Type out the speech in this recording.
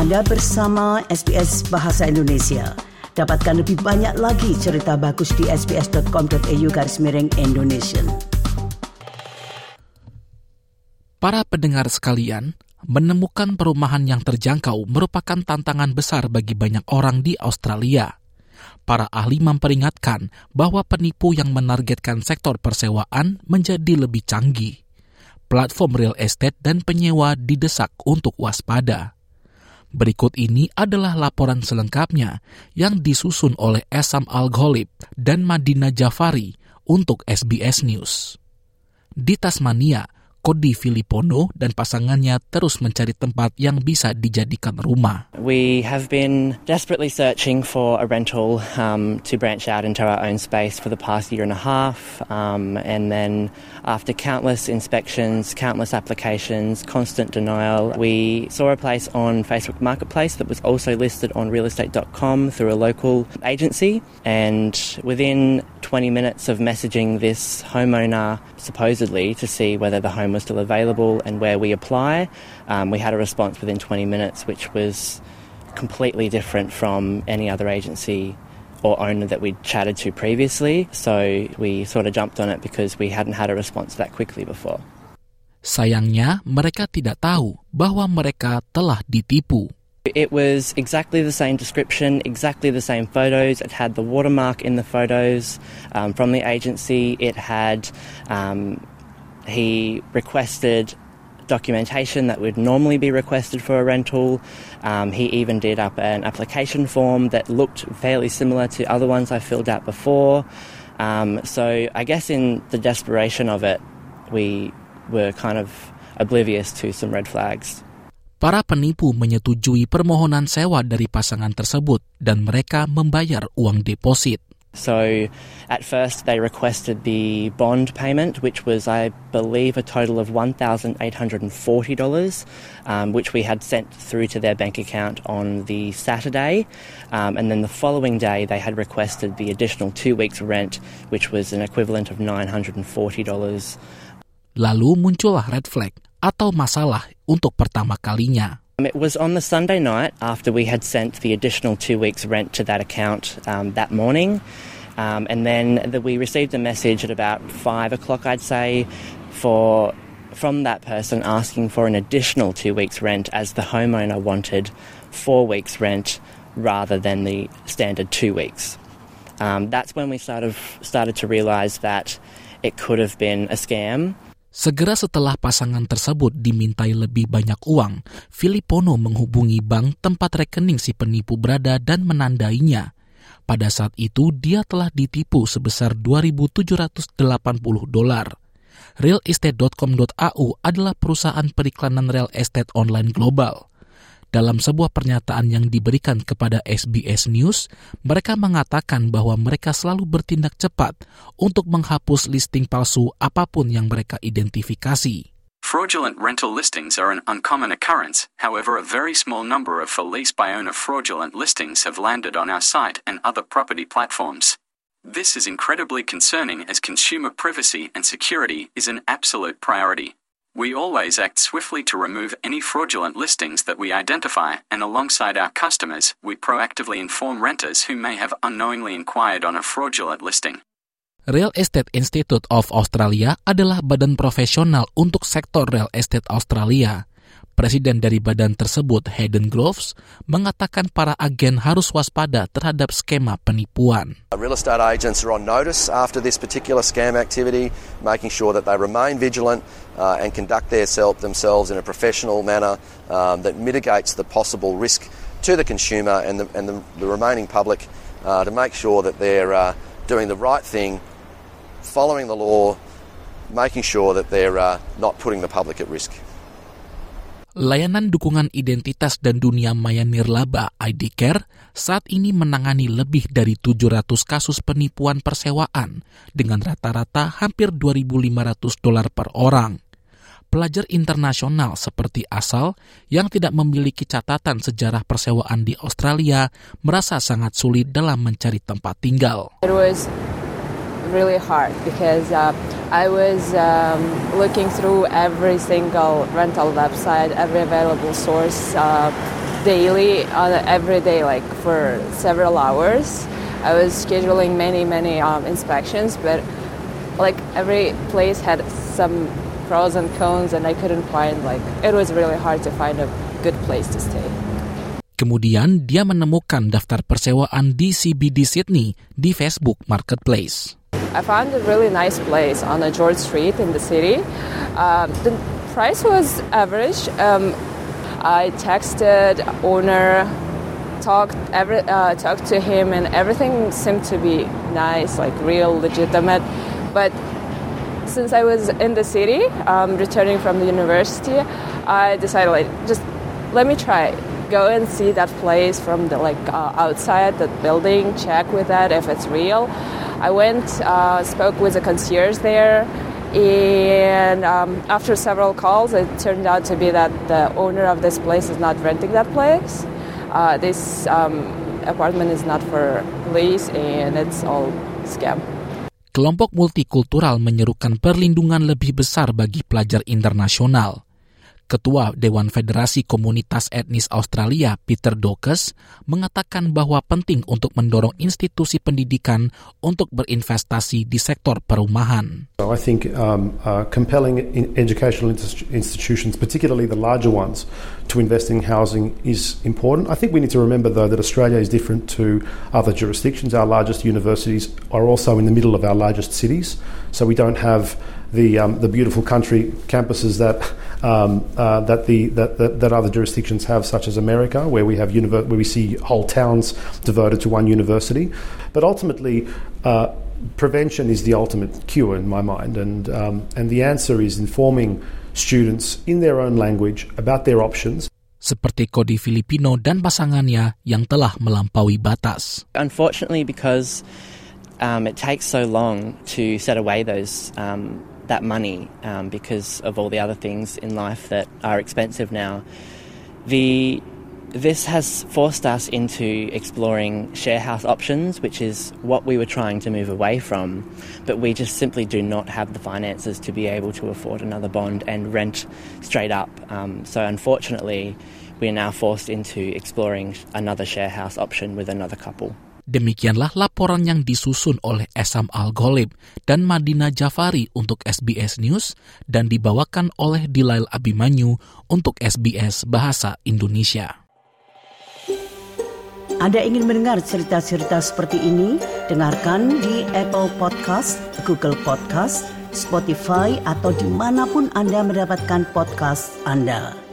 Anda bersama SBS Bahasa Indonesia. Dapatkan lebih banyak lagi cerita bagus di sbs.com.au garis miring Indonesia. Para pendengar sekalian, menemukan perumahan yang terjangkau merupakan tantangan besar bagi banyak orang di Australia. Para ahli memperingatkan bahwa penipu yang menargetkan sektor persewaan menjadi lebih canggih. Platform real estate dan penyewa didesak untuk waspada. Berikut ini adalah laporan selengkapnya yang disusun oleh Esam Al-Ghalib dan Madina Jafari untuk SBS News. Di Tasmania, Cody Filippono dan pasangannya terus mencari tempat yang bisa dijadikan rumah. We have been desperately searching for a rental um, to branch out into our own space for the past year and a half. Um, and then after countless inspections, countless applications, constant denial, we saw a place on Facebook Marketplace that was also listed on realestate.com through a local agency. And within 20 minutes of messaging this homeowner supposedly to see whether the home was still available and where we apply. Um, we had a response within 20 minutes, which was completely different from any other agency or owner that we'd chatted to previously. So we sort of jumped on it because we hadn't had a response that quickly before. Sayangnya, mereka tidak tahu bahwa mereka telah ditipu. It was exactly the same description, exactly the same photos. It had the watermark in the photos um, from the agency. It had um, he requested documentation that would normally be requested for a rental. Um, he even did up an application form that looked fairly similar to other ones I filled out before. Um, so I guess in the desperation of it, we were kind of oblivious to some red flags. Para penipu menyetujui permohonan sewa dari pasangan tersebut dan mereka membayar uang deposit. So at first they requested the bond payment, which was, I believe, a total of $1,840, um, which we had sent through to their bank account on the Saturday. Um, and then the following day they had requested the additional two weeks' rent, which was an equivalent of $940. Lalu muncullah red flag atau masalah untuk pertama kalinya. Um, it was on the Sunday night after we had sent the additional two weeks' rent to that account um, that morning. Um, and then the, we received a message at about five o'clock, I'd say, for from that person asking for an additional two weeks' rent as the homeowner wanted four weeks' rent rather than the standard two weeks. Um, that's when we sort of started to realise that it could have been a scam. Segera setelah pasangan tersebut dimintai lebih banyak uang, Filippono menghubungi bank tempat rekening si penipu berada dan menandainya. Pada saat itu dia telah ditipu sebesar 2.780 dolar. Realestate.com.au adalah perusahaan periklanan real estate online global. Dalam sebuah pernyataan yang diberikan kepada SBS News, mereka mengatakan bahwa mereka selalu bertindak cepat untuk menghapus listing palsu apa pun yang mereka identifikasi. Fraudulent rental listings are an uncommon occurrence, however, a very small number of for lease by owner fraudulent listings have landed on our site and other property platforms. This is incredibly concerning as consumer privacy and security is an absolute priority. We always act swiftly to remove any fraudulent listings that we identify, and alongside our customers, we proactively inform renters who may have unknowingly inquired on a fraudulent listing. Real Estate Institute of Australia adalah badan profesional untuk sektor real estate Australia. Presiden dari badan tersebut, Hayden Groves, mengatakan para agen harus waspada terhadap skema penipuan. Real estate agents are on notice after this particular scam activity, making sure that they remain vigilant uh, and conduct their self, themselves in a professional manner um, that mitigates the possible risk to the consumer and the, and the, the remaining public uh, to make sure that they're uh, doing the right thing, following the law, making sure that they're uh, not putting the public at risk. Layanan dukungan identitas dan dunia maya nirlaba ID Care saat ini menangani lebih dari 700 kasus penipuan persewaan dengan rata-rata hampir 2.500 dolar per orang. Pelajar internasional seperti Asal yang tidak memiliki catatan sejarah persewaan di Australia merasa sangat sulit dalam mencari tempat tinggal. It was really hard because uh, I was um, looking through every single rental website, every available source, uh, daily, uh, every day, like for several hours. I was scheduling many, many um, inspections, but like every place had some pros and cons, and I couldn't find like it was really hard to find a good place to stay. Kemudian dia menemukan daftar persewaan di CBD Sydney di Facebook Marketplace. I found a really nice place on a George Street in the city. Um, the price was average. Um, I texted owner, talked every uh, talked to him, and everything seemed to be nice, like real, legitimate. But since I was in the city, um, returning from the university, I decided like just let me try go and see that place from the like uh, outside the building, check with that if it's real. I went, uh, spoke with the concierge there, and um, after several calls, it turned out to be that the owner of this place is not renting that place. Uh, this um, apartment is not for lease, and it's all scam. Kelompok multikultural menyerukan perlindungan lebih besar bagi pelajar internasional. Ketua Dewan Federasi Komunitas Etnis Australia, Peter Dokes, mengatakan bahwa penting untuk mendorong institusi pendidikan untuk berinvestasi di sektor perumahan. I think um, uh, compelling in educational institutions, particularly the larger ones, to invest in housing is important. I think we need to remember, though, that Australia is different to other jurisdictions. Our largest universities are also in the middle of our largest cities, so we don't have the um, the beautiful country campuses that um, uh, that the that, that, that other jurisdictions have, such as America, where we have univer- where we see whole towns devoted to one university. But ultimately. Uh, prevention is the ultimate cure in my mind, and um, and the answer is informing students in their own language about their options. Seperti Kodi Filipino dan pasangannya yang telah melampaui batas. Unfortunately, because um, it takes so long to set away those um, that money um, because of all the other things in life that are expensive now. The this has forced us into exploring share house options, which is what we were trying to move away from, but we just simply do not have the finances to be able to afford another bond and rent straight up. Um, so, unfortunately, we are now forced into exploring another share house option with another couple. Demikianlah laporan yang disusun oleh Esam Al-Ghalib dan Madina Jafari untuk SBS News dan dibawakan oleh Dilail Abimanyu untuk SBS Bahasa Indonesia. Anda ingin mendengar cerita-cerita seperti ini? Dengarkan di Apple Podcast, Google Podcast, Spotify, atau di mana pun Anda mendapatkan podcast Anda.